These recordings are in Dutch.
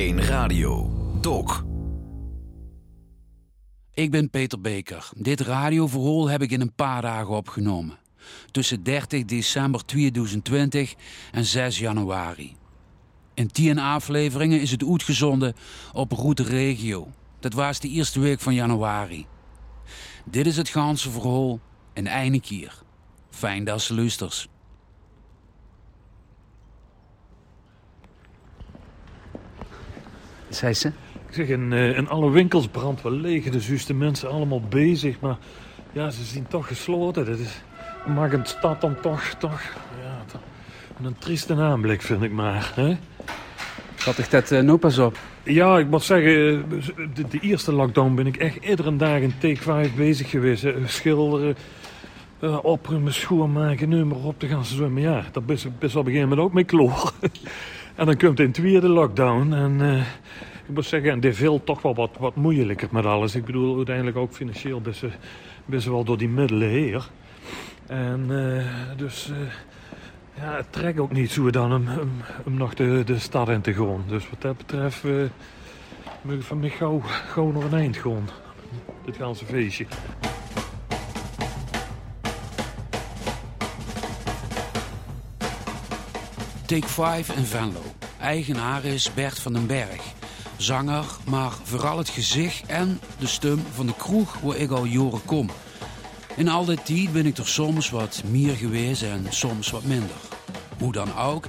1 Radio. Dok. Ik ben Peter Beker. Dit radioverhoor heb ik in een paar dagen opgenomen. Tussen 30 december 2020 en 6 januari. In 10 afleveringen is het uitgezonden op Route Regio. Dat was de eerste week van januari. Dit is het ganse verhaal en eindelijk hier. Fijn dat ze luisters. Zei ze? Ik zeg, in, eh, in alle winkels brandt wel leeg. Dus de mensen allemaal bezig. Maar ja, ze zien toch gesloten. Dat is, maakt een stad dan toch, toch ja, toch een trieste aanblik, vind ik maar. Hè? Ik dat uh, nou pas op? Ja, ik moet zeggen, eh, de, de, eerste lockdown ben ik echt iedere dag in take 5 bezig geweest. Hè. Schilderen, uh, opruimen, schoonmaken, nummer op te gaan zwemmen. Ja, dat is, is op een gegeven moment ook mijn kloor. en dan komt in tweede lockdown. En uh, ik moet zeggen, en dit veel toch wel wat, wat moeilijker met alles. Ik bedoel, uiteindelijk ook financieel best, best wel door die middelen heer. En uh, dus... Ja, het trekt ook niet zo dan om, om, nog de, de stad in te gaan. Dus wat dat betreft, moet van mij gauw nog een eind gaan. Dit ganse feestje. Take 5 in Venlo. Eigenaar is Bert van den Berg. Zanger, maar vooral het gezicht en de stem van de kroeg waar ik al jaren kom. In al die tijd ben ik er soms wat meer geweest en soms wat minder. Hoe dan ook,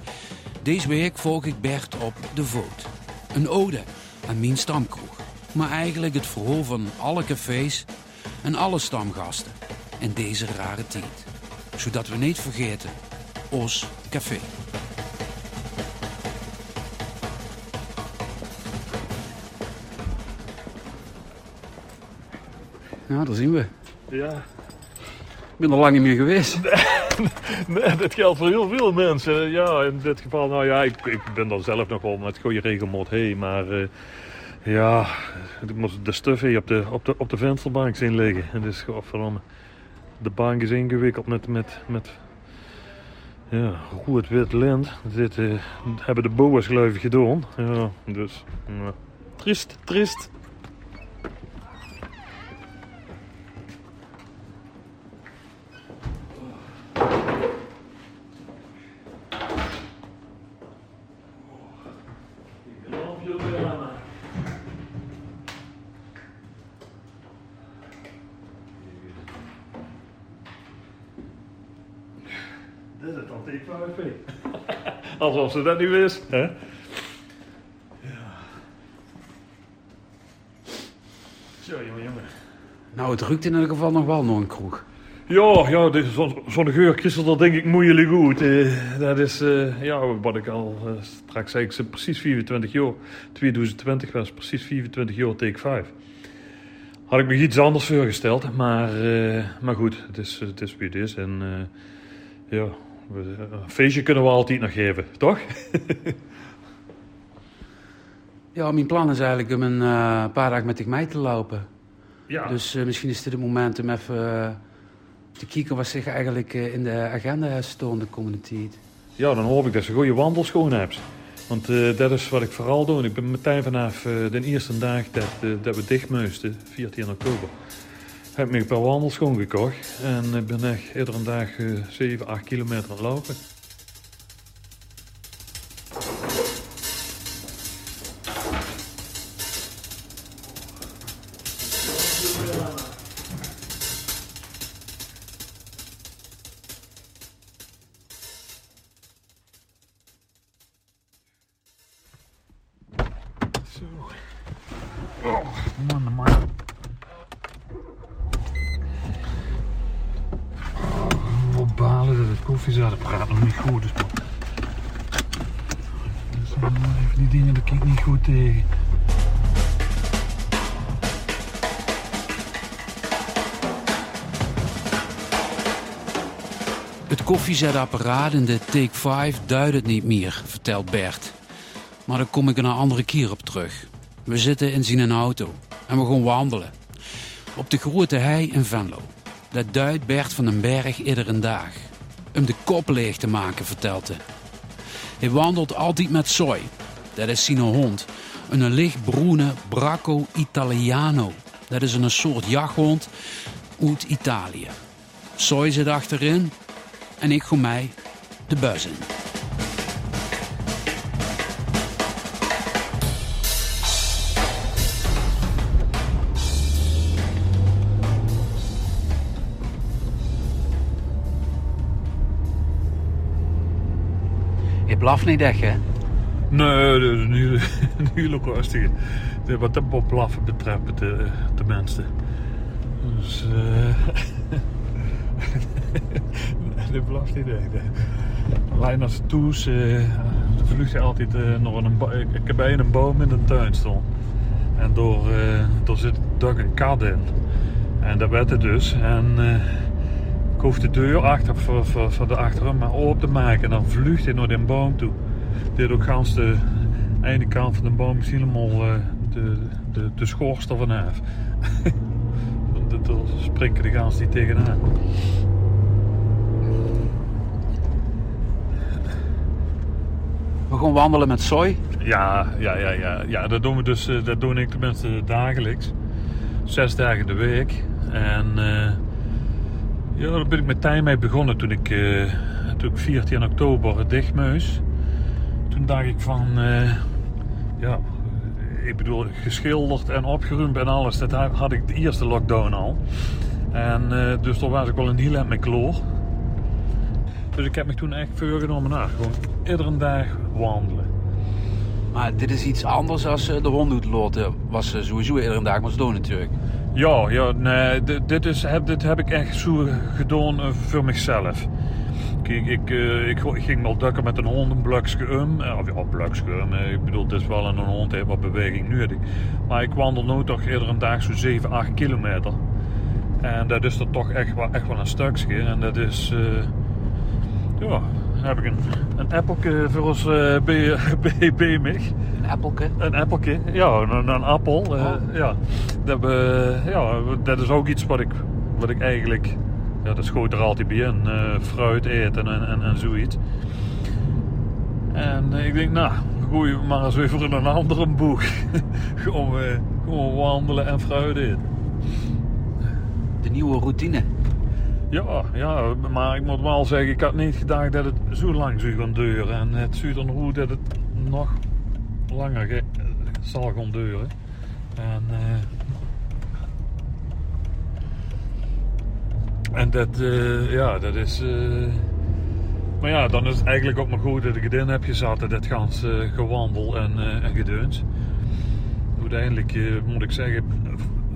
deze week volg ik Bert op de voet. Een ode aan mijn stamkroeg. Maar eigenlijk het verhaal van alle cafés en alle stamgasten in deze rare tijd. Zodat we niet vergeten, ons café. Ja, daar zien we. Ja. Ik ben er lang niet meer geweest. nee, dat geldt voor heel veel mensen. Ja, in dit geval, nou ja, ik, ik ben dan zelf nog wel met goede regelmot heen. Maar uh, ja, ik moest de stuf hier op de, op de, op de vensterbank zien liggen. En dus, godverdomme, de bank is ingewikkeld met, met, met ja, goed wit lint. Dit uh, hebben de boa's geloof ik gedaan. Ja, dus, uh, triest, triest. Alsof ze dat niet wist. Hè? Ja. Zo, jongen, jongen. Nou, het ruikt in ieder geval nog wel nog een kroeg. Ja, ja zo'n zo geur dat denk ik moeilijk goed. Uh, dat is, uh, ja, wat ik al uh, straks zei, ik zit precies 24 jaar. 2020 was precies 24 jaar take 5. Had ik me iets anders voorgesteld, maar, maar goed, het is, het is wie het is. En ja, een feestje kunnen we altijd nog geven, toch? ja, mijn plan is eigenlijk om een uh, paar dagen met mij te lopen. Ja. Dus uh, misschien is dit het moment om even uh, te kijken wat zich eigenlijk in de agenda stond de komende tijd. Ja, dan hoop ik dat ze goede wandelschoenen hebt. Want dat is wat ik vooral doe. Ik ben meteen vanaf de eerste dag dat, dat we dicht moesten, 14 oktober heb ik een paar wandelschoen gekocht. En ik ben echt iedere dag uh, 7, 8 kilometer aan het lopen. Koffiezetapparaat in de Take 5 duidt het niet meer, vertelt Bert. Maar daar kom ik een andere keer op terug. We zitten in zijn auto en we gaan wandelen. Op de grote hei in Venlo. Dat duidt Bert van den Berg iedere dag. Om de kop leeg te maken, vertelt hij. Hij wandelt altijd met Soy. Dat is zijn hond. Een lichtbroene Bracco Italiano. Dat is een soort jachthond uit Italië. Soy zit achterin en ik gooi mij de bus in. Je blaft niet echt, hè? Nee, dat is rustig. De- Wat de blaffen betreft, tenminste. Dus, eh de naar ze toes, eh dan vlucht altijd eh, nog een Ik heb bij een boom in de tuin staan. En door, eh door zit daar een kat in. En dat werd het dus. En eh, ik hoef de deur achter, voor, voor, voor de achterom maar open te maken. En dan vlucht hij naar die boom toe. Dit ook gans de ene kant van de boom misschien helemaal eh, de, de, de schorst vanaf. Daar springen de gans niet tegenaan. Gaan wandelen met Soy. Ja, ja, ja, ja. ja dat doen we dus, eh, dat doe ik tenminste dagelijks. Zes dagen de week. En eh, ja, daar ben ik meteen mee begonnen toen ik, eh, toen ik 14 oktober dichtmeus. Toen dacht ik van, eh, ja, ik bedoel, geschilderd en opgeruimd en alles. Dat had ik de eerste lockdown al. En eh, dus daar was ik wel een heel mee kloor. Dus ik heb me toen echt voorgenomen, nou, gewoon iedere dag wandelen. Maar dit is iets anders als eh, de hond doet loten. Was eh, sowieso iedere dag maar doen natuurlijk. Ja, ja nee, dit, dit, is, heb, dit heb ik echt zo gedaan eh, voor mezelf. Kijk, ik, ik, ik ging wel dukken met een hond een blokje. Eh, Of ja, blokje Ik bedoel, het is wel een hond, heeft wat beweging nodig. Maar ik wandel nu toch iedere dag zo'n 7, 8 kilometer. En dat is er toch echt wel, echt wel een stukje. En dat is, ja, dan heb ik een, een appeltje voor ons eh bij, bij mij. Een appelke. Een appeltje, ja, een, een appel. eh, Oh. ja. Dat, we, ja, dat is ook iets wat ik, wat ik eigenlijk, ja, dat schoot er altijd bij in. eh, fruit eten en, en, en zoiets. En eh, ik denk, nou, gooi maar eens even in een andere boek. gewoon, eh, gewoon wandelen en fruit eten. De nieuwe routine. Ja, ja, maar ik moet wel zeggen, ik had niet gedacht dat het zo lang zou gaan duren. En het ziet er hoe dat het nog langer ge- zal gaan duren. En, eh, en dat, eh, ja, dat is... eh, maar ja, dan is het eigenlijk ook maar goed dat ik het in heb gezet, dat gans gewandel en, en gedeuns. Uiteindelijk moet ik zeggen,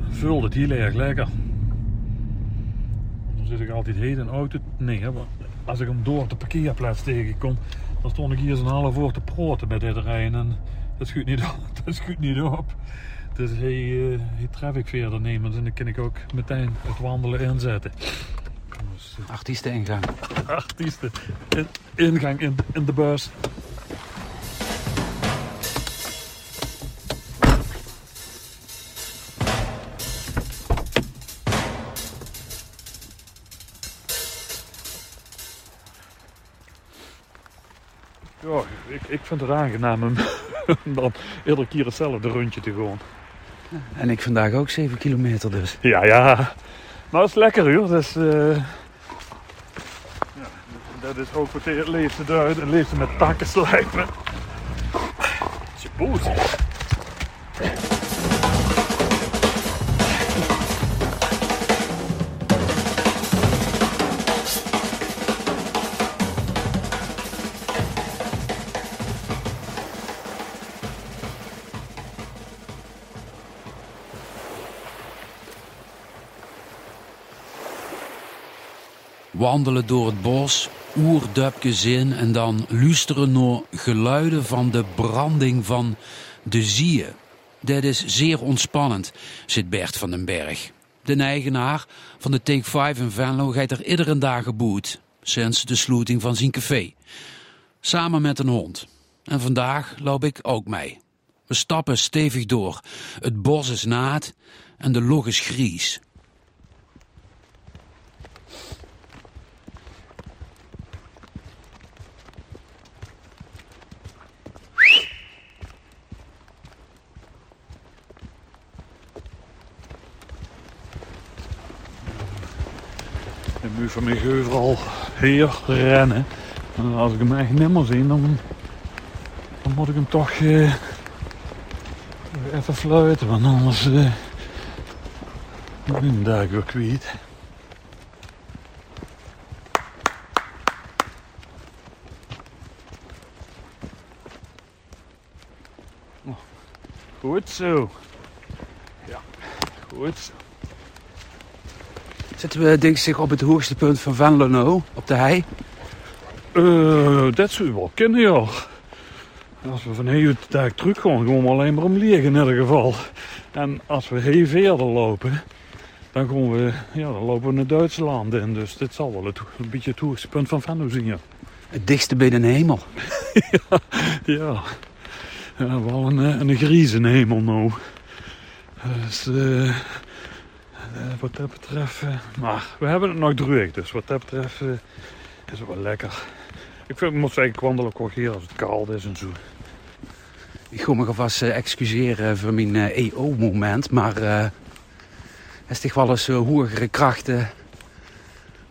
vult het heel erg lekker. Dan zit ik altijd heet in auto. Nee, hè, als ik hem door op de parkeerplaats tegenkom, dan stond ik hier zo'n half uur te praten bij dit rijden. En dat schuurt niet op. Dat schuurt niet op. Dus hij, uh, hij traffic verder nemen. En dan kan ik ook meteen het wandelen inzetten. Dus, Artiesten ingang. eh, artiesten. In- ingang in, in de bus. Ik, ik vind het aangenaam om dan iedere keer hetzelfde rondje te gaan. En ik vandaag ook 7 kilometer dus. Ja, ja. Maar dat is lekker hoor. Dat is, eh, ja, dat is ook wat het leefde duid. Het leefde met takken slijpen. Het is je Wandelen door het bos, oerdupjes in en dan luisteren naar geluiden van de branding van de zieën. Dat is zeer ontspannend, zit Bert van den Berg. De eigenaar van de Take 5 in Venlo gaat er iedere dag geboet, sinds de sluiting van zijn café. Samen met een hond. En vandaag loop ik ook mee. We stappen stevig door. Het bos is naad en de log is gries. Nu van mij overal hier rennen. En als ik hem echt meer zie, dan, dan moet ik hem toch eh, even fluiten. Want anders uh, ben ik daar weer kwijt. Oh, Goed zo. Ja, goed zo. Zitten we denk ik op het hoogste punt van Venlo nou, op de hei? Eh, dat zou je wel kunnen, ja. Als we van hier daar terug gaan, gaan we alleen maar om liggen in ieder geval. En als we heel verder lopen, dan, gaan we, ja, dan lopen we naar Duitsland in. Dus dit zal wel het, een beetje het hoogste punt van Venlo zijn, ja. Het dichtste bij de hemel. ja, ja. Ja, wel een, eh, een grieze hemel nou. Dus eh, wat dat betreft... eh, maar we hebben het nog druk, dus wat dat betreft eh, is het wel lekker. Ik vind, ik moet zeggen, ik wandel ook wel hier als het koud is en zo. Ik ga me alvast eh, excuseren voor mijn eh, EO-moment, maar eh er is toch wel eens eh, hogere krachten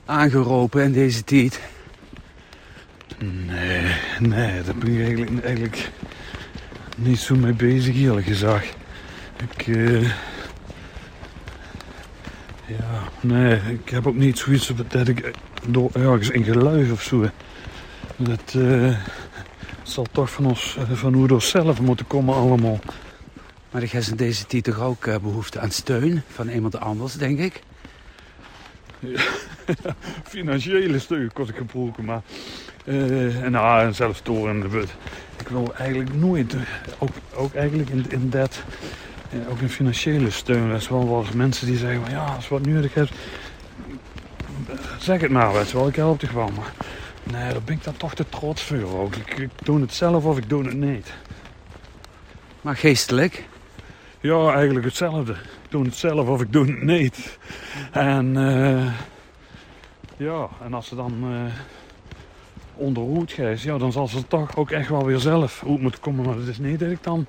aangeropen in deze tijd. Nee, nee, daar ben ik eigenlijk, eigenlijk niet zo mee bezig, eerlijk gezegd. Ik, eh, ja, nee, ik heb ook niet zoiets dat ik door ergens in geluid of zo. Dat eh, zal toch van ons, eh, van hoe zelf moeten komen allemaal. Maar ik heb in deze tijd toch ook eh, behoefte aan steun van iemand anders, denk ik. Financiële steun kon ik gebruiken, maar... eh, en, nou, en zelfs door in de but. Ik wil eigenlijk nooit, ook, ook eigenlijk in, in dat... ook in financiële steun. Dat is wel eens mensen die zeggen van ja, als je wat nodig hebt, zeg het maar, weet je wel, ik help je gewoon. Maar nee, daar ben ik dan toch te trots voor ook. Ik, ik doe het zelf of ik doe het niet. Maar geestelijk, Ja, eigenlijk hetzelfde. Ik doe het zelf of ik doe het niet. En eh, ja, en als ze dan uh, onderhoed gaat, ja, dan zal ze toch ook echt wel weer zelf uit moeten komen. Maar het is niet dat ik dan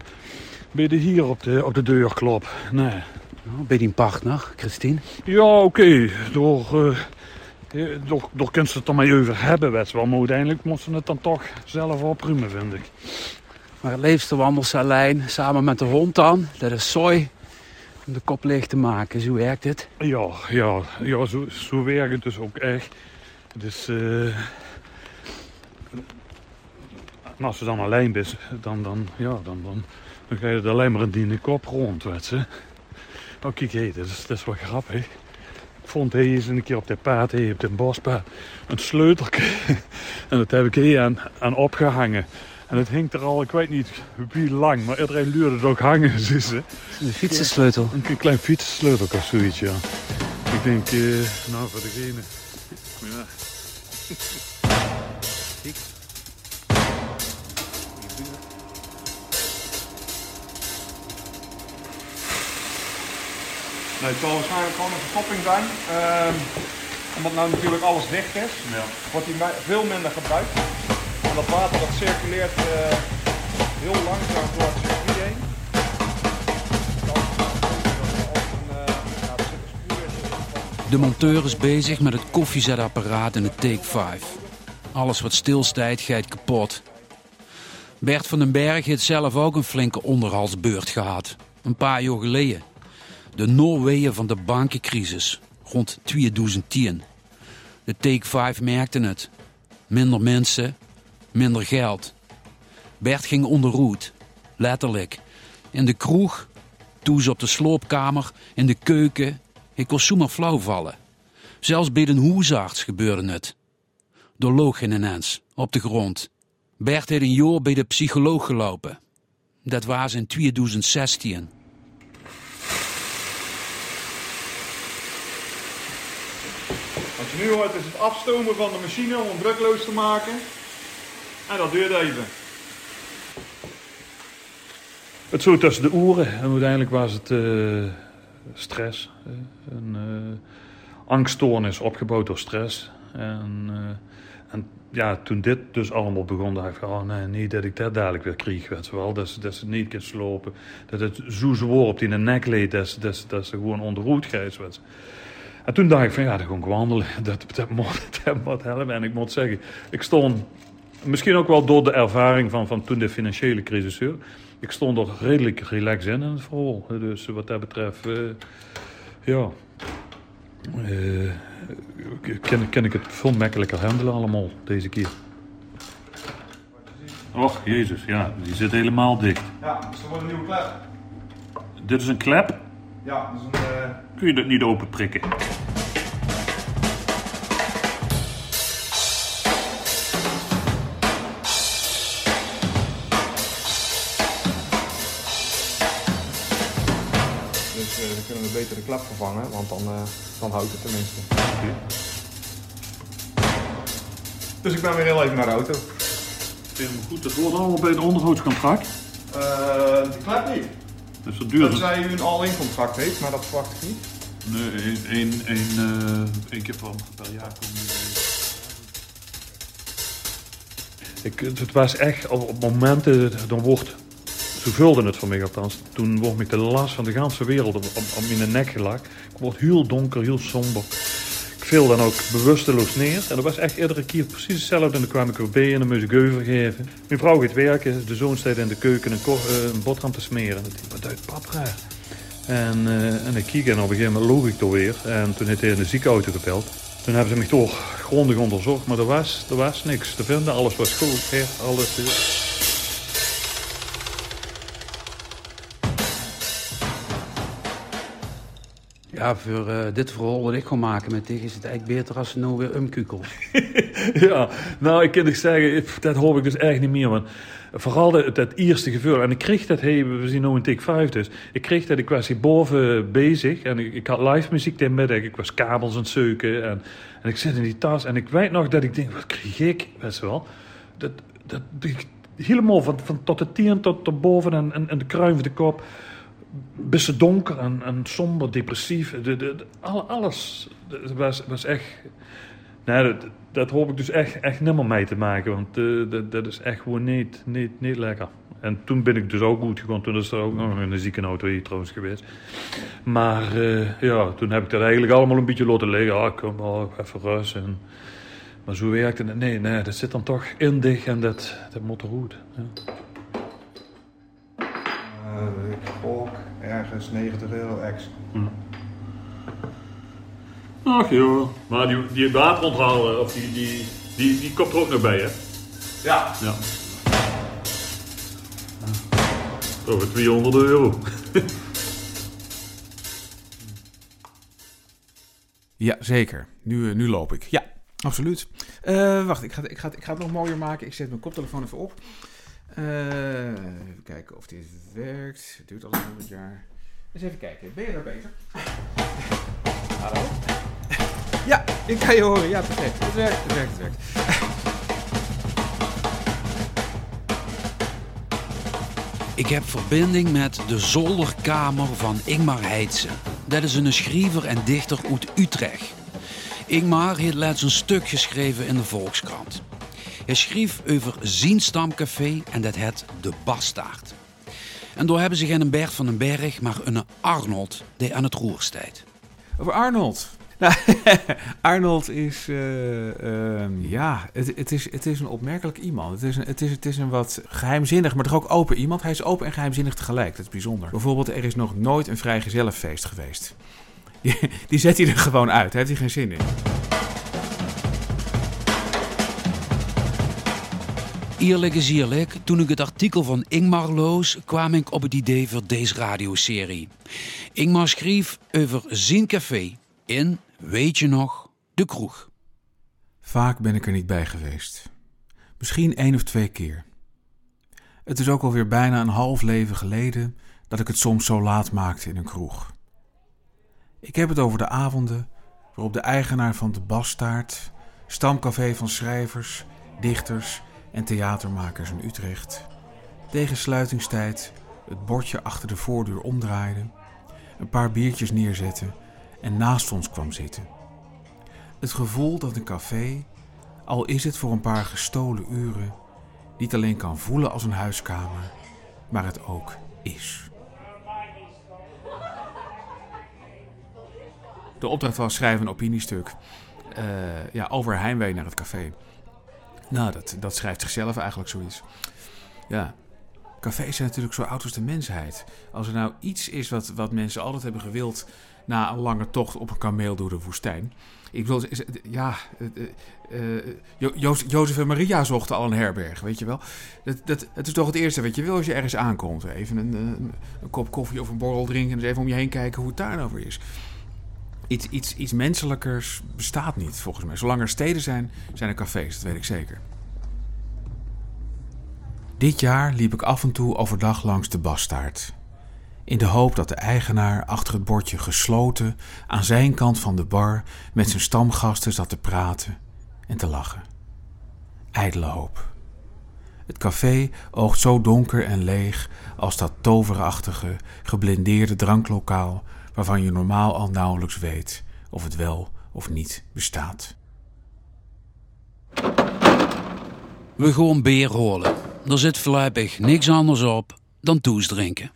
bij de hier op de, op de deur klop. Nee. nou, bij die partner, Christine. Ja, oké. Door, eh, door, door kunnen ze het er maar over hebben, weet je wel. Maar uiteindelijk moeten ze het dan toch zelf opruimen, vind ik. Maar het wandelt ze alleen, samen met de hond dan. Dat is sooi, om de kop leeg te maken. Zo werkt het. Ja, ja, ja zo, zo werkt het dus ook echt. Dus, eh als ze dan alleen is, dan, dan, ja, dan, dan, dan ga je er alleen maar een diende kop rond, weet je. Oh, kijk, hé, dat, is, dat is wel grappig. Ik vond hij eens een keer op de paard, hey, op de bospaard, een sleuteltje. en dat heb ik hier aan, aan opgehangen. En het hing er al, ik weet niet wie lang, maar iedereen luurde het ook hangen, ze. De fietsensleutel. Een, een klein fietssleutel of zoiets, ja. Ik denk, eh, nou, voor degene. Ja. Nee, het zal waarschijnlijk gewoon een verstopping zijn. Ehm, omdat nou natuurlijk alles dicht is, wordt die mi- veel minder gebruikt. En dat water dat circuleert eh, heel langzaam door het circuit heen. Ja. De monteur is bezig met het koffiezetapparaat in de Take 5. Alles wat stilstaat gaat kapot. Bert van den Berg heeft zelf ook een flinke onderhalsbeurt gehad. Een paar jaar geleden. De Noorweeën van de bankencrisis. Rond 2010. De Take 5 merkte het. Minder mensen, minder geld. Bert ging onderroet. Letterlijk. In de kroeg, toen op de sloopkamer, in de keuken. Ik kon zomaar flauw vallen. Zelfs bij de hoezarts gebeurde het. Er loog geen ineens, op de grond. Bert heeft een jaar bij de psycholoog gelopen. Dat was in 2016. Wat je nu hoort is het afstomen van de machine om drukloos te maken. En dat duurt even. Het zo tussen de oren. En uiteindelijk was het eh, stress. een eh, angststoornis opgebouwd door stress. En, eh, en ja, toen dit dus allemaal begon, dacht ik oh nee, niet dat ik dat dadelijk weer kreeg, weet wel. Dat ze, dat ze niet kan slopen. Dat het zo zwaar op die nek leed, dat ze, dat ze, gewoon onderhoed werd. En toen dacht ik van ja, dan gewoon wandelen. Dat, dat, moet, dat moet helpen. En ik moet zeggen, ik stond misschien ook wel door de ervaring van, van toen de financiële crisis. Hoor. Ik stond er redelijk relaxed in in het verhaal. Dus wat dat betreft, uh, ja, uh, ken, ken ik het veel makkelijker handelen allemaal deze keer. Och, jezus, ja, die zit helemaal dicht. Ja, dus er wordt een nieuwe klep. Dit is een klep? Ja, dus een... Uh... Kun je dat niet open prikken? Dus uh, dan kunnen we beter de klep vervangen, want dan, uh, dan houdt het tenminste. Okay. Dus ik ben weer heel even naar de auto. Helemaal goed, dat hoort allemaal bij het onderhoudscontract? Uh, die klep niet. Dus dat duurt... Tenzij u een all-in contract heeft, maar dat verwacht ik niet. Nee, één, uh, één keer per, per jaar komen ik, Het was echt, op, op momenten, dan wordt, zo vulde het voor mij althans, toen wordt me de last van de hele wereld op, op, op mijn nek gelakt. Ik word heel donker, heel somber. Viel dan ook bewusteloos neer. En dat was echt iedere keer precies hetzelfde. En dan kwam ik weer bij en dan moest ik geuven geven. Mijn vrouw gaat werken, de zoon staat in de keuken een, uh, een boterham te smeren. En denk, wat uit pap raar. En, uh, en ik kijk en op een gegeven moment loog ik toch weer. En toen heeft hij in de ziekenauto gebeld. Toen hebben ze me toch grondig onderzocht, maar er was, er was niks te vinden. Alles was goed, hè? alles... Ja, voor uh, dit verhaal wat ik ga maken met dich is het eigenlijk beter als ze nou weer umkukelt. ja, nou, ik kan zeggen, dat hoop ik dus echt niet meer. Want vooral dat, dat eerste gevoel. En ik kreeg dat, hey, we zien nu een take 5 dus. Ik kreeg dat, ik was hier boven bezig. En ik, had live muziek in middag. Ik was kabels aan het zeuken. En, en ik zit in die tas. En ik weet nog dat ik denk, wat kreeg ik? Weet wel. Dat, dat, helemaal van, van tot de tien tot, tot boven en, en, en de kruin van de kop best donker en, en somber, depressief. De, de, alles was, was echt. Nee, dat, dat hoop ik dus echt, echt niet meer mee te maken, want uh, dat, is echt gewoon niet, niet, niet lekker. En toen ben ik dus ook goed gegaan. Toen is er ook nog een ziekenauto hier trouwens geweest. Maar uh, ja, toen heb ik dat eigenlijk allemaal een beetje laten liggen. Ah, kom maar, even rust. En, maar zo werkte het. Nee, nee, dat zit dan toch in dicht en dat, dat moet er goed. Ja. Uh, ik gok ergens 90 euro extra. Hm. Ach joh, maar die, die wateronthouder, of die, die, die, die komt er ook nog bij, hè? Ja. Ja. Over 200 euro. ja, zeker. Nu, uh, nu loop ik. Ja, absoluut. Uh, wacht, ik ga, ik, ga, ik ga het nog mooier maken. Ik zet mijn koptelefoon even op. Uh, even kijken of dit werkt. Het duurt al een honderd jaar. Eens even kijken. Ben je daar bezig? Hallo? Ja, ik kan je horen. Ja, perfect. Het werkt, het werkt, het werkt. Ik heb verbinding met de zolderkamer van Ingmar Heidse. Dat is een schrijver en dichter uit Utrecht. Ingmar heeft laatst een stuk geschreven in de Volkskrant. Hij schreef over zijn stamcafé en dat het De Bastaard. En door hebben ze geen Bert van den Berg, maar een Arnold die aan het roer staat. Over Arnold. Nou, Arnold is, uh, uh, ja, het, het, is, het is een opmerkelijk iemand. Het is een, het, is, het is een wat geheimzinnig, maar toch ook open iemand. Hij is open en geheimzinnig tegelijk, dat is bijzonder. Bijvoorbeeld, er is nog nooit een vrijgezellenfeest geweest. Die, die zet hij er gewoon uit, daar heeft hij geen zin in. Eerlijk is eerlijk, toen ik het artikel van Ingmar loos, kwam ik op het idee voor deze radioserie. Ingmar schreef over zijn café in, weet je nog, de kroeg. Vaak ben ik er niet bij geweest. Misschien één of twee keer. Het is ook alweer bijna een half leven geleden dat ik het soms zo laat maakte in een kroeg. Ik heb het over de avonden waarop de eigenaar van de Bastaard, stamcafé van schrijvers, dichters en theatermakers in Utrecht, tegen sluitingstijd het bordje achter de voordeur omdraaide, een paar biertjes neerzette en naast ons kwam zitten. Het gevoel dat een café, al is het voor een paar gestolen uren, niet alleen kan voelen als een huiskamer, maar het ook is. De opdracht was schrijven een opiniestuk uh, ja, over heimwee naar het café. Nou, dat, dat schrijft zichzelf eigenlijk zoiets. Ja, cafés zijn natuurlijk zo oud als de mensheid. Als er nou iets is wat, wat mensen altijd hebben gewild na een lange tocht op een kameel door de woestijn. Ik wil, ja, uh, uh, Jozef en Maria zochten al een herberg, weet je wel. Dat, dat, het is toch het eerste wat je wil als je ergens aankomt. Even een, een, een kop koffie of een borrel drinken en eens even om je heen kijken hoe het daar nou is. Iets, iets, iets menselijkers bestaat niet, volgens mij. Zolang er steden zijn, zijn er cafés, dat weet ik zeker. Dit jaar liep ik af en toe overdag langs de Bastaard in de hoop dat de eigenaar achter het bordje gesloten aan zijn kant van de bar met zijn stamgasten zat te praten en te lachen. Ijdele hoop. Het café oogt zo donker en leeg als dat toverachtige, geblindeerde dranklokaal waarvan je normaal al nauwelijks weet of het wel of niet bestaat. We gaan beer holen. Er zit voorlopig niks anders op dan toes drinken.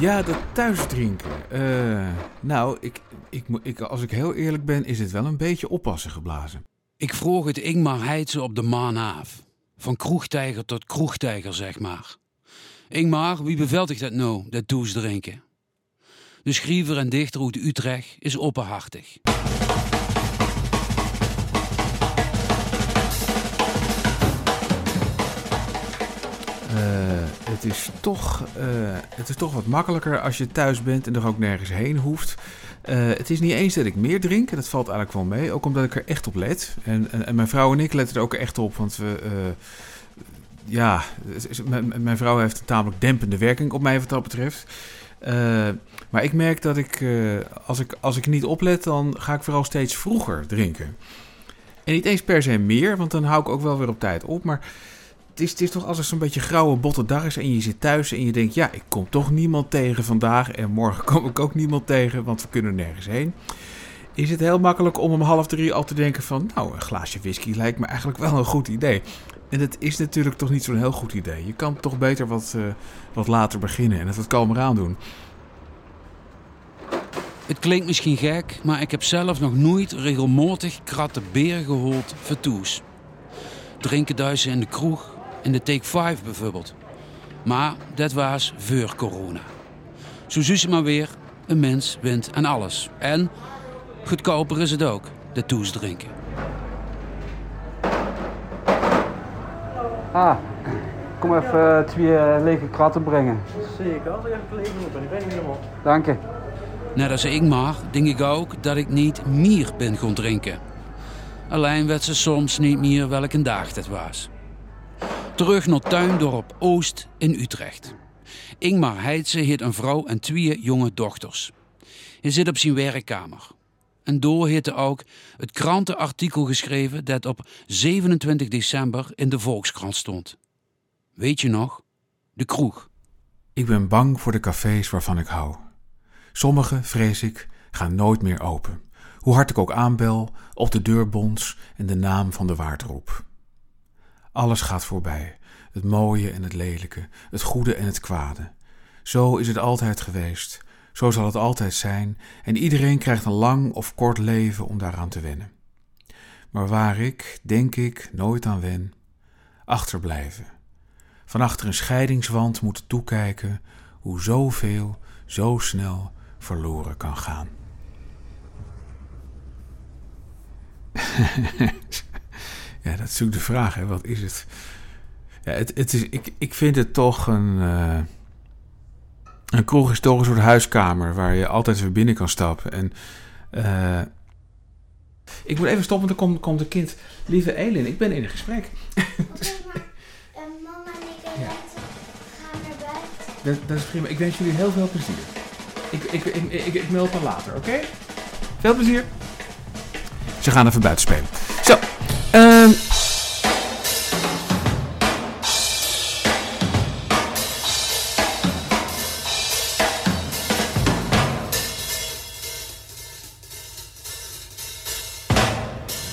Ja, dat thuis drinken. Uh, nou, ik, ik, ik, als ik heel eerlijk ben, is het wel een beetje oppassen geblazen. Ik vroeg het Ingmar Heidse op de maan af. Van kroegtijger tot kroegtijger, zeg maar. Ingmar, wie bevelt dat nou, dat drinken? De schrijver en dichter uit Utrecht is opperhartig. Uh, het, is toch, uh, het is toch wat makkelijker als je thuis bent en er ook nergens heen hoeft. Uh, het is niet eens dat ik meer drink, en dat valt eigenlijk wel mee. Ook omdat ik er echt op let. En, en, en mijn vrouw en ik letten er ook echt op, want we... ja, mijn vrouw heeft een tamelijk dempende werking op mij wat dat betreft. maar ik merk dat ik, als ik, als ik niet oplet, dan ga ik vooral steeds vroeger drinken. En niet eens per se meer, want dan hou ik ook wel weer op tijd op. Maar het is, toch als er zo'n beetje grauwe botte dag is en je zit thuis en je denkt, ja, ik kom toch niemand tegen vandaag en morgen kom ik ook niemand tegen, want we kunnen nergens heen. Is het heel makkelijk om om half drie al te denken van, nou, een glaasje whisky lijkt me eigenlijk wel een goed idee. En het is natuurlijk toch niet zo'n heel goed idee. Je kan toch beter wat, uh, wat later beginnen en het wat kalmer aan doen. Het klinkt misschien gek, maar ik heb zelf nog nooit regelmatig kratten beer gehoord voor toes. Drinken duizen in de kroeg, in de Take 5 bijvoorbeeld. Maar dat was voor corona. Zo zie je maar weer, een mens wint aan alles. En goedkoper is het ook, de toes drinken. Ah, kom even uh, twee uh, lege kratten brengen. Zeker, als ik even leeg ben, ik ben niet helemaal. Dank je. Net als ik maar, denk ik ook dat ik niet meer ben gaan drinken. Alleen weet ze soms niet meer welke dag het was. Terug naar Tuindorp Oost in Utrecht. Ingmar Heidse heeft een vrouw en twee jonge dochters. Hij zit op zijn werkkamer. En door heeft ook het krantenartikel geschreven dat op 27 december in de Volkskrant stond. Weet je nog? De kroeg. Ik ben bang voor de cafés waarvan ik hou. Sommige, vrees ik, gaan nooit meer open. Hoe hard ik ook aanbel, of de deur bons en de naam van de waard roep. Alles gaat voorbij. Het mooie en het lelijke, het goede en het kwade. Zo is het altijd geweest. Zo zal het altijd zijn. En iedereen krijgt een lang of kort leven om daaraan te wennen. Maar waar ik, denk ik, nooit aan wen, achterblijven. Van achter een scheidingswand moeten toekijken hoe zoveel zo snel verloren kan gaan. Ja, dat is natuurlijk de vraag, hè. wat is het? Ja, het, het is, ik, ik vind het toch een... Uh, een kroeg is toch een soort huiskamer waar je altijd weer binnen kan stappen. En uh, ik moet even stoppen, want dan komt, komt een kind. Lieve Elin, ik ben in een gesprek. mama en ik ja. gaan naar buiten. Dat, dat, is prima. Ik wens jullie heel veel plezier. Ik, ik, ik, ik, ik meld dan later, oké? Veel plezier. Ze gaan even buiten spelen. Zo een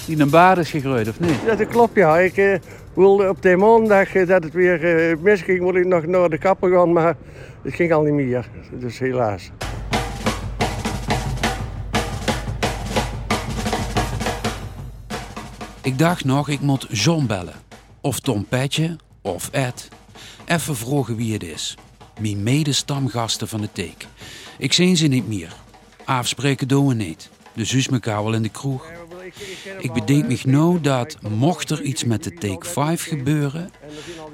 in een baard is gegroeid of niet? Ja, dat klopt, ja. Ik eh, wilde op de maandag eh, dat het weer eh, misging, wilde ik nog naar de kapper gaan, maar het ging al niet meer. Dus helaas. Ik dacht nog, ik moet John bellen. Of Tom Petje, of Ed. Even vragen wie het is. Mijn medestamgasten van de teek. Ik zie ze niet meer. Afspreken doen we niet. Dus zus elkaar wel in de kroeg. Ik bedenk me nou dat, mocht er iets met de Take 5 gebeuren,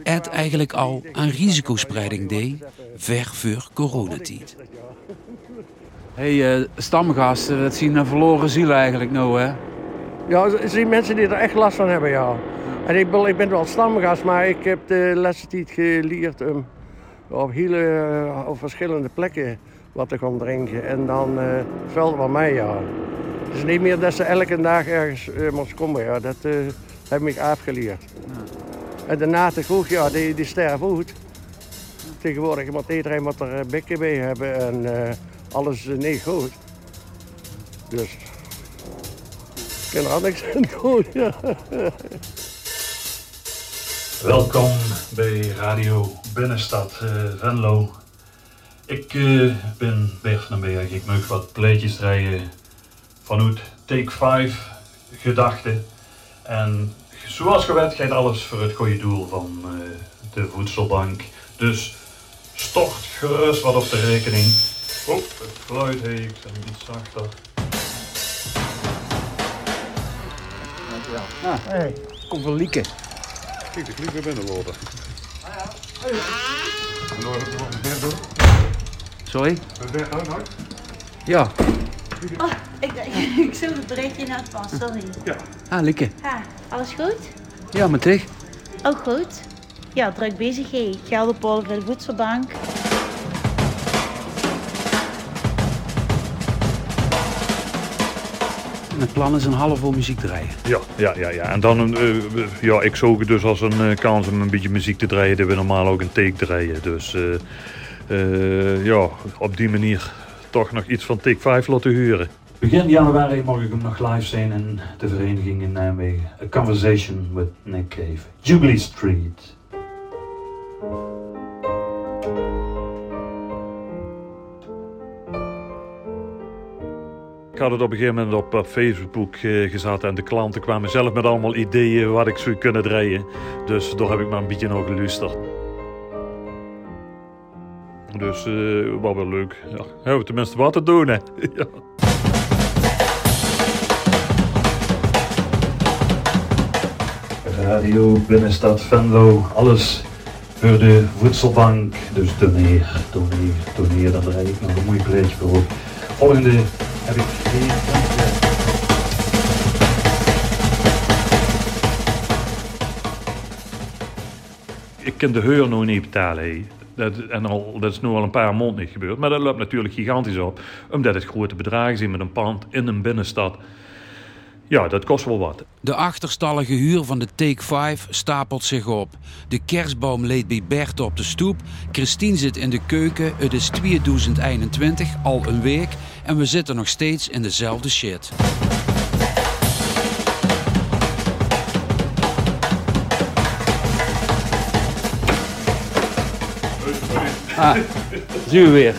Ed eigenlijk al aan risicospreiding deed, ver voor coronatijd. Hey, eh, stamgasten, dat zien een verloren ziel eigenlijk nou, hè? Ja, er zijn mensen die er echt last van hebben, ja. En ik ben, ik ben wel stamgast, maar ik heb de laatste tijd geleerd om op hele eh, op verschillende plekken wat te gaan drinken. En dan uh, valt van mij, ja. Het is niet meer dat ze elke dag ergens uh, moest komen, ja. Dat uh, heb ik afgeleerd. En daarna de kroeg, ja, die, die sterven uit. Tegenwoordig moet iedereen wat er bekken bij hebben en alles niet goed. Dus kan er niks aan. Welkom bij Radio Binnenstad uh, Venlo. Ik uh, ben Bert van den Berg. Ik mag wat pleetjes draaien vanuit Take 5 gedachten. En zoals gewend gaat alles voor het goede doel van uh, de voedselbank. Dus stort gerust wat op de rekening. Oh, het geluid zet hem iets zachter. Ah, hey. Kom van Lieke. Kijk, de kliek weer binnenlopen. Sorry? Ben je nog? Ja. Oh, ik, ik zoek het berichtje naar het pas, sorry. Ja. Ah, Lieke. Ha, alles goed? Ja, met dich? Ook goed. Ja, druk bezig, hé. De voedselbank. Het plan is een half vol muziek draaien. Ja, ja, ja, ja. En dan, uh, ja, ik zoek het dus als een uh, kans om een beetje muziek te draaien, dat we normaal ook een take draaien. Dus uh, ja, op die manier toch nog iets van Take 5 laten huren. Begin januari mag ik hem nog live zijn in de vereniging in Nijmegen. A Conversation with Nick Cave. Jubilee Street. Had het op een gegeven moment op, op Facebook uh, gezet en de klanten kwamen zelf met allemaal ideeën wat ik zou kunnen draaien. Dus daar heb ik maar een beetje naar geluisterd. Dus uh, wat wel leuk. Ja, hebben tenminste wat te doen, hè. ja. Radio Binnenstad Venlo, alles voor de voedselbank. Dus doneer, doneer, doneer. Dan draai ik nog een mooi pleetje voor. Volgende heb ik geen Ik kan de huur nog niet betalen. Dat, en al, dat is nu al een paar maanden niet gebeurd. Maar dat loopt natuurlijk gigantisch op. Omdat het grote bedragen zijn met een pand in een binnenstad. Ja, dat kost wel wat. De achterstallige huur van de Take 5 stapelt zich op. De kerstboom leed bij Bert op de stoep. Christine zit in de keuken. Het is 2021, al een week. En we zitten nog steeds in dezelfde shit. Ah, zien we weer.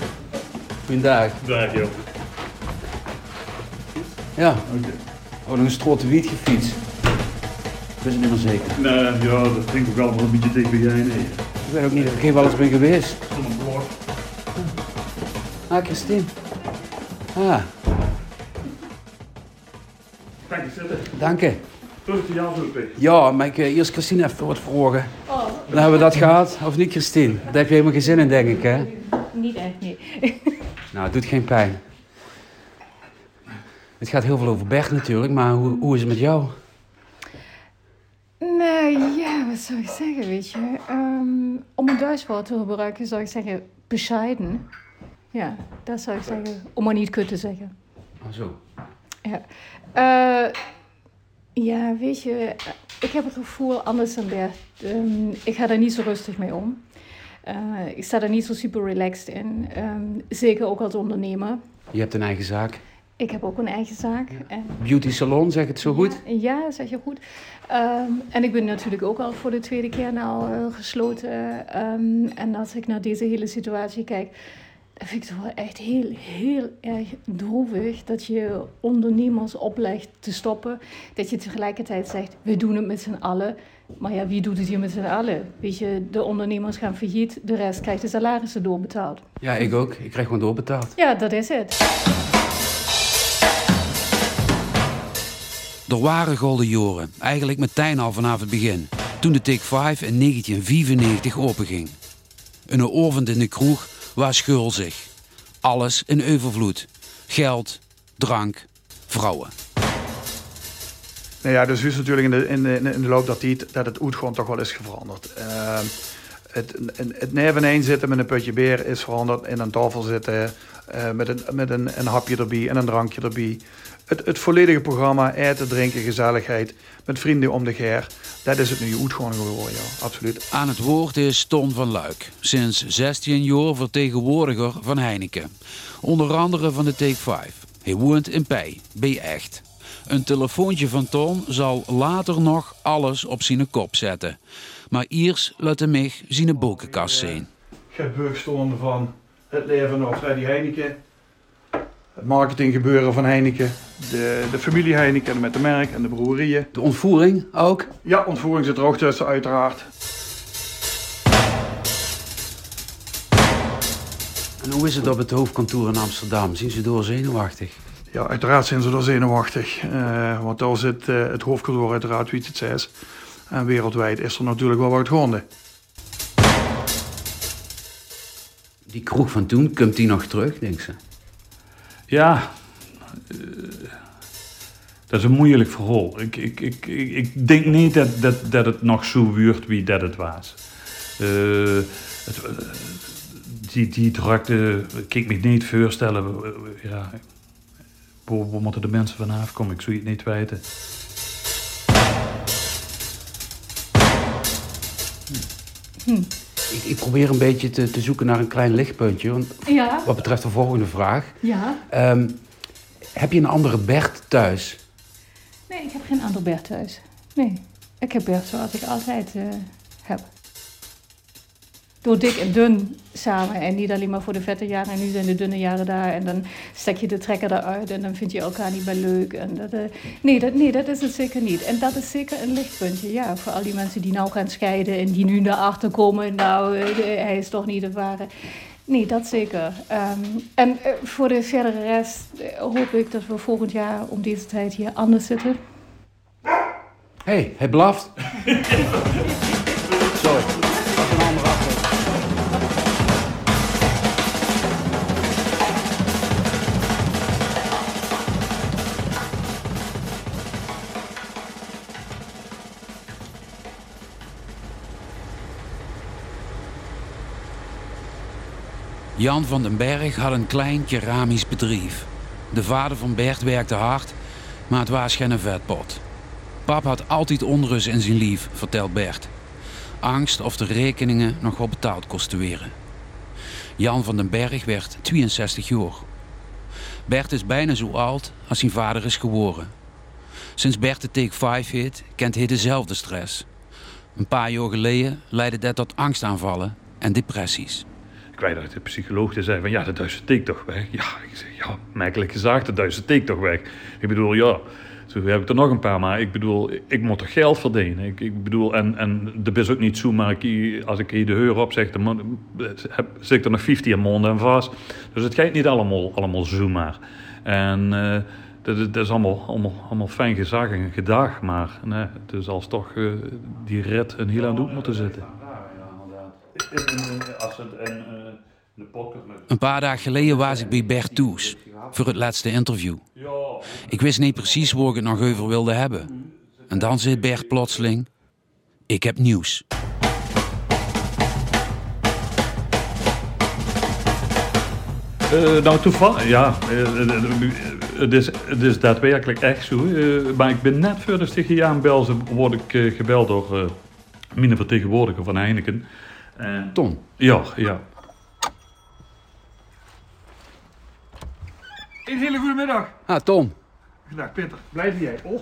Goeiedag. Dag joh. Ja. Nog een strote wiet gefietst. Ik ben het niet meer zeker. Nee, ja, dat klinkt ook allemaal een beetje bij jij, nee. Ik weet ook niet of ik hier wel eens ben geweest. Een blok. Ah, Christine. Ah, Kijk eens zitten. dank je. Terug jas op. Ja, maar ik eh, eerst Christine even wat vragen. Dan hebben we dat gehad, of niet Christine? Daar heb je helemaal geen zin in, denk ik, hè? Niet echt, nee. Nou, het doet geen pijn. Het gaat heel veel over Bert natuurlijk, maar hoe, hoe is het met jou? Nou ja, wat zou ik zeggen, weet je? Ehm, om een Duits woord te gebruiken zou ik zeggen bescheiden. Ja, dat zou ik zeggen, om maar niet kut te zeggen. Ah, zo. Ja. Eh, ja, weet je, ik heb het gevoel anders dan Bert. Ehm, ik ga daar niet zo rustig mee om. Eh, ik sta er niet zo super relaxed in. Ehm, zeker ook als ondernemer. Je hebt een eigen zaak. Ik heb ook een eigen zaak. Beauty salon, zeg het zo goed? Ja, zeg je goed. Ehm, en ik ben natuurlijk ook al voor de tweede keer nou eh, gesloten. Ehm, en als ik naar deze hele situatie kijk, dan vind ik het wel echt heel, heel erg droevig dat je ondernemers oplegt te stoppen. Dat je tegelijkertijd zegt, we doen het met z'n allen. Maar ja, wie doet het hier met z'n allen? Weet je, de ondernemers gaan failliet, de rest krijgt de salarissen doorbetaald. Ja, ik ook. Ik krijg gewoon doorbetaald. Ja, dat is het. Er waren golden joren, eigenlijk meteen al vanaf het begin, toen de Take 5 in 1995 openging. Een oorvend in de kroeg was schulzig. Alles in overvloed. Geld, drank, vrouwen. Nou ja, dus is natuurlijk in de, in de, in de loop der tijd dat het oet gewoon toch wel is veranderd. Uh, het, het, het zitten met een putje beer is veranderd. In een tafel zitten uh, met, een, met een, een hapje erbij en een drankje erbij. Het, het volledige programma, eten, drinken, gezelligheid, met vrienden om de geer. Dat is het nu oet gewoon geworden, ja, absoluut. Aan het woord is Ton van Luik, sinds 16 jaar vertegenwoordiger van Heineken. Onder andere van de Take 5. Hij woont in Pij, bij Echt. Een telefoontje van Ton zal later nog alles op zijn kop zetten. Maar eerst laat hij mij zijn boekenkast zien. Gebeurstonden van het leven van Freddy Heineken. Het marketinggebeuren van Heineken. De, de familie Heineken met de merk en de broerieën. De ontvoering ook? Ja, ontvoering zit er ook tussen uiteraard. En hoe is het op het hoofdkantoor in Amsterdam? Zien ze door zenuwachtig? Ja, uiteraard zijn ze door zenuwachtig. Uh, want daar zit uh, het hoofdkantoor uiteraard, wie het is. En wereldwijd is er natuurlijk wel wat gaande. Die kroeg van toen, komt die nog terug, denk ze? Ja, uh, dat is een moeilijk verhaal. Ik, ik, ik, ik, denk niet dat, dat, dat het nog zo wordt wie dat het was. Het, die, die drukte, ik kan me niet voorstellen. Ja, waar, waar moeten de mensen vanaf komen? Ik zou het niet weten. Hm. Ik, ik, probeer een beetje te, te, zoeken naar een klein lichtpuntje. Want ja. Wat betreft de volgende vraag. Ja. Um, heb je een andere Bert thuis? Nee, ik heb geen andere Bert thuis. Nee, ik heb Bert zoals ik altijd uh, heb. Door dik en dun samen. En niet alleen maar voor de vette jaren. En nu zijn de dunne jaren daar. En dan stek je de trekker eruit. En dan vind je elkaar niet meer leuk. En dat, uh, nee, dat, nee, dat is het zeker niet. En dat is zeker een lichtpuntje. Ja, voor al die mensen die nou gaan scheiden. En die nu erachter komen. Nou, uh, hij is toch niet de ware. Nee, dat zeker. Um, en uh, voor de verdere rest hoop ik dat we volgend jaar om deze tijd hier anders zitten. Hé, hey, hij blaft. Jan van den Berg had een klein keramisch bedrijf. De vader van Bert werkte hard, maar het was geen vetpot. Pap had altijd onrust in zijn lief, vertelt Bert. Angst of de rekeningen nog wel betaald kosten. Jan van den Berg werd 62 jaar. Bert is bijna zo oud als zijn vader is geboren. Sinds Bert de Take 5 heet, kent hij dezelfde stress. Een paar jaar geleden leidde dat tot angstaanvallen en depressies. De psycholoog zei van ja, de duizend teek toch weg. Ja, ik zeg ja, merkelijk gezegd, de duizend teek toch weg. Ik bedoel, ja, zo heb ik er nog een paar, maar ik bedoel, ik moet toch geld verdienen. Ik, ik bedoel, en, en dat is ook niet zo, maar ik, als ik hier de heur op zeg, dan heb, zit er nog 50 maanden en vast. Dus het gaat niet allemaal, allemaal zomaar. En uh, dat, is allemaal, allemaal, allemaal fijn gezag en gedag, maar nee, het is als toch uh, die red een heel aan doet moeten zitten. Als het een, de podcast een paar dagen geleden was ik bij Bert Toes voor het laatste interview. Ik wist niet precies waar ik het nog over wilde hebben. En dan zit Bert plotseling: Ik heb nieuws. Uh, nou, toevallig, ja. Uh, het, is, het is daadwerkelijk echt zo. Uh, maar ik ben net voor de stichtje jaar Belzen word ik gebeld door mijn vertegenwoordiger van Heineken. Ton? Ja, ja. Even hele goede middag. Ah, Tom. Dag Peter, blijf jij. Oh,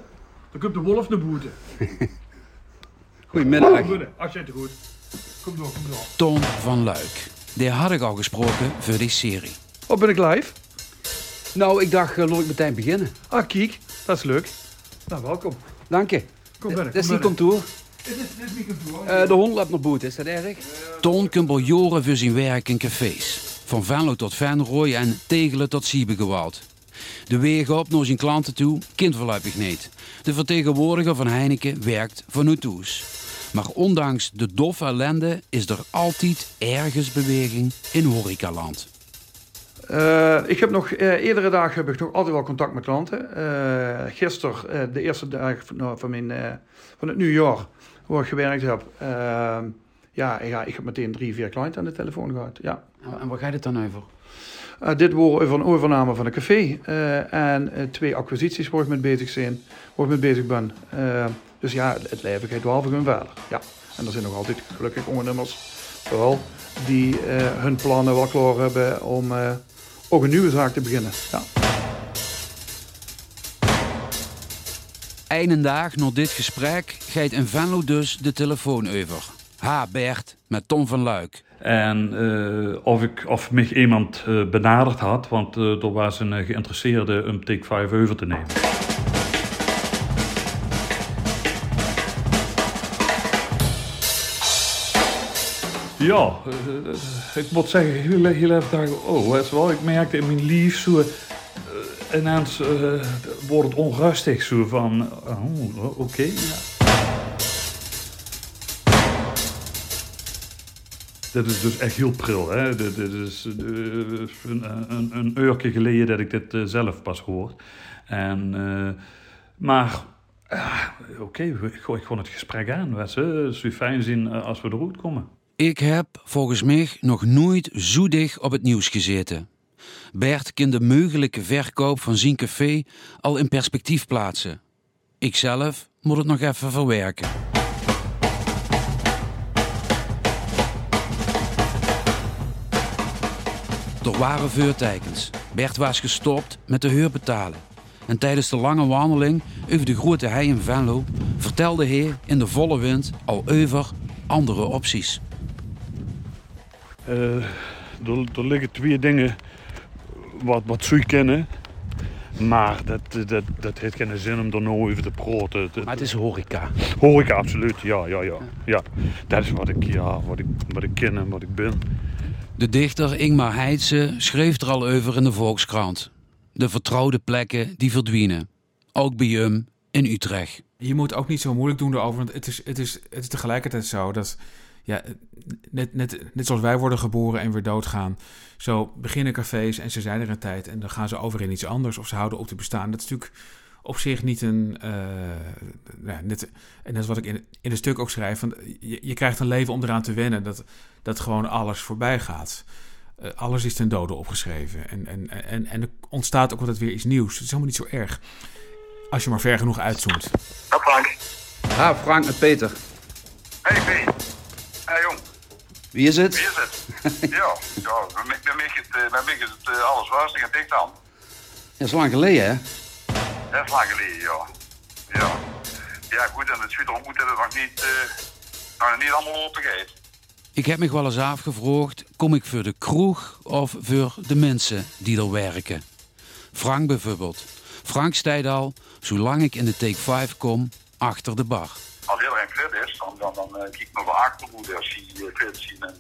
dan komt de wolf naar boeten. Goedemiddag. Goed, als jij het goed. Kom door, kom door. Ton van Luik. Die had ik al gesproken voor die serie. Oh, ben ik live? Nou, ik dacht, uh, laat ik meteen beginnen. Ah, kijk, dat is leuk. Nou, welkom. Dank je. Kom binnen. Dit is die binnen. Eh, de hond loopt naar boete, is dat erg? Ton kunt al jaren voor zijn werk in cafés. Van Venlo tot Venrooy en Tegelen tot Siebegewald. De wegen op naar zijn klanten toe, kind voorlopig niet. De vertegenwoordiger van Heineken werkt van Nutoes. Maar ondanks de doffe ellende is er altijd ergens beweging in horecaland. Eh, ik heb nog, eh, eerdere dagen heb ik nog altijd wel contact met klanten. Eh gisteren, eh, de eerste dag van, nou, van, mijn, eh, van het nieuwjaar, waar ik gewerkt heb. eh, ja, ja, ik heb meteen drie, vier klanten aan de telefoon gehad. Ja. En waar gaat het dan over? Eh, dit wordt over een overname van een café. eh, en eh, twee acquisities waar ik mee bezig, zijn, waar ik mee bezig ben. Eh, dus ja, het leven gaat wel voor hun verder. Ja. En er zijn nog altijd gelukkig ondernemers, vooral, die hun plannen wel klaar hebben om ook een nieuwe zaak te beginnen. Ja. Dag na dit gesprek gaat in Venlo dus de telefoon over. Ha Bert met Tom van Luik. En eh, of, ik, of mich iemand eh, benaderd had, want eh, er was een geïnteresseerde om Take 5 over te nemen. Ja, ik moet zeggen, heel, heel even dagen, oh, wel, ik merkte in mijn lief zo, ineens eh, wordt het onrustig zo van, oh, oké, ja. Dit is dus echt heel pril. Hè? Dit, is eh, een, een, een geleden dat ik dit eh, zelf pas hoor. En, maar ah, oké, ik gooi gewoon het gesprek aan. Het zou fijn zijn eh, als we eruit komen. Ik heb volgens mij nog nooit zo dicht op het nieuws gezeten. Bert kan de mogelijke verkoop van zijn café al in perspectief plaatsen. Ikzelf moet het nog even verwerken. Er waren vuurtekens. Bert was gestopt met de huur betalen. En tijdens de lange wandeling over de grote hei in Venlo vertelde hij in de volle wind al over andere opties. Eh, er liggen twee dingen wat, wat je kennen. Maar dat, dat, dat heeft geen zin om er nou over te praten. Het- Maar het is horeca. Horeca, absoluut. Ja, ja, ja. ja. Dat is wat ik, ja, wat ik, wat ik ken en wat ik ben. De dichter Ingmar Heitse schreef er al over in de Volkskrant. De vertrouwde plekken die verdwijnen. Ook bij hem in Utrecht. Je moet ook niet zo moeilijk doen erover, want het is, het is, het is tegelijkertijd zo dat, ja, net, net, net zoals wij worden geboren en weer doodgaan, zo beginnen cafés en ze zijn er een tijd en dan gaan ze over in iets anders of ze houden op te bestaan. Dat is natuurlijk op zich niet een, eh, ja, net, en dat is wat ik in, in het stuk ook schrijf, van, je, je krijgt een leven om eraan te wennen dat, dat gewoon alles voorbij gaat. Eh, alles is ten dode opgeschreven. En, en, en, en er ontstaat ook altijd weer iets nieuws. Het is helemaal niet zo erg. Als je maar ver genoeg uitzoomt. Dat Frank. Ah, Frank met Peter. Hey, P. Hey, jong. Wie is het? Wie is het? ja, ja, bij mij is het, eh, het eh, alles rustig en dicht aan. Dat is lang geleden, hè? Dat is lang geleden, ja. Ja. Ja, goed, en het schiet moet dat het nog niet, eh, nog niet allemaal. Ik heb me wel eens afgevraagd, kom ik voor de kroeg of voor de mensen die er werken? Frank bijvoorbeeld. Frank staat al, zolang ik in de Take 5 kom, achter de bar. Als iedereen fit is, dan, dan, dan eh, kijk ik naar de achterhoede als uh, fit zien. En,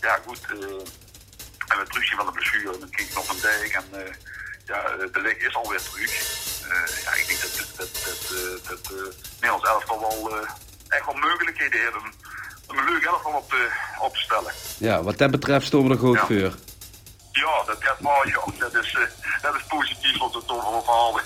ja, goed. eh en het terugzien van de blessure, dan kijk ik nog een dijk. En eh, ja, eh, de leg is alweer terug. Eh, ja, ik denk dat, dat, dat, dat, eh, dat eh, Nederlands elftal wel eh, echt wel mogelijkheden heeft om, een leuk elftal op te, op te stellen. Ja, wat dat betreft stonden we er goed Ja. voor. Ja, dat, dat, maar, ja, dat, is, eh, dat is positief om te over verhalen.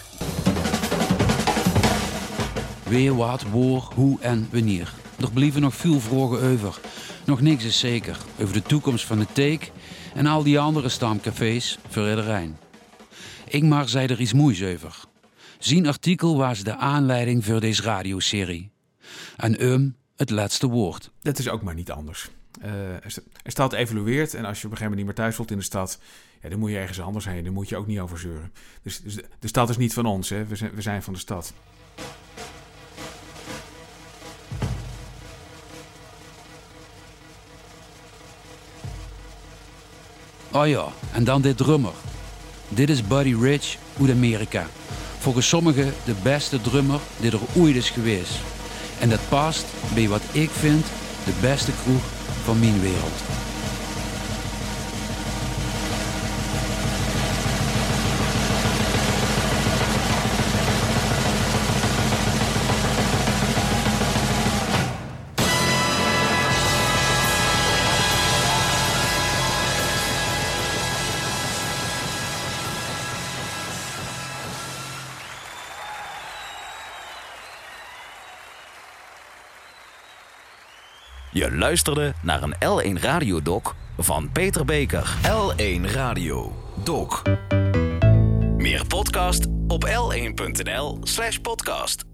Weer wat, waar, hoe en wanneer. Er blijven nog veel vragen over. Nog niks is zeker over de toekomst van de Take en al die andere stamcafés voor iedereen. Ingmar zei er iets moois over. Zijn artikel was de aanleiding voor deze radioserie. En um, het laatste woord. Dat is ook maar niet anders. Uh, een stad evolueert en als je op een gegeven moment niet meer thuis voelt in de stad, ja, dan moet je ergens anders heen. Daar moet je ook niet over zeuren. Dus, dus de stad is niet van ons, hè? We, zijn, we zijn van de stad. Oh ja, en dan dit drummer. Dit is Buddy Rich uit Amerika. Volgens sommigen de beste drummer die er ooit is geweest. En dat past bij wat ik vind de beste kroeg van mijn wereld. Je luisterde naar een L1 Radio-doc van Peter Beker. L1 Radio Doc. Meer podcast op l1.nl/podcast.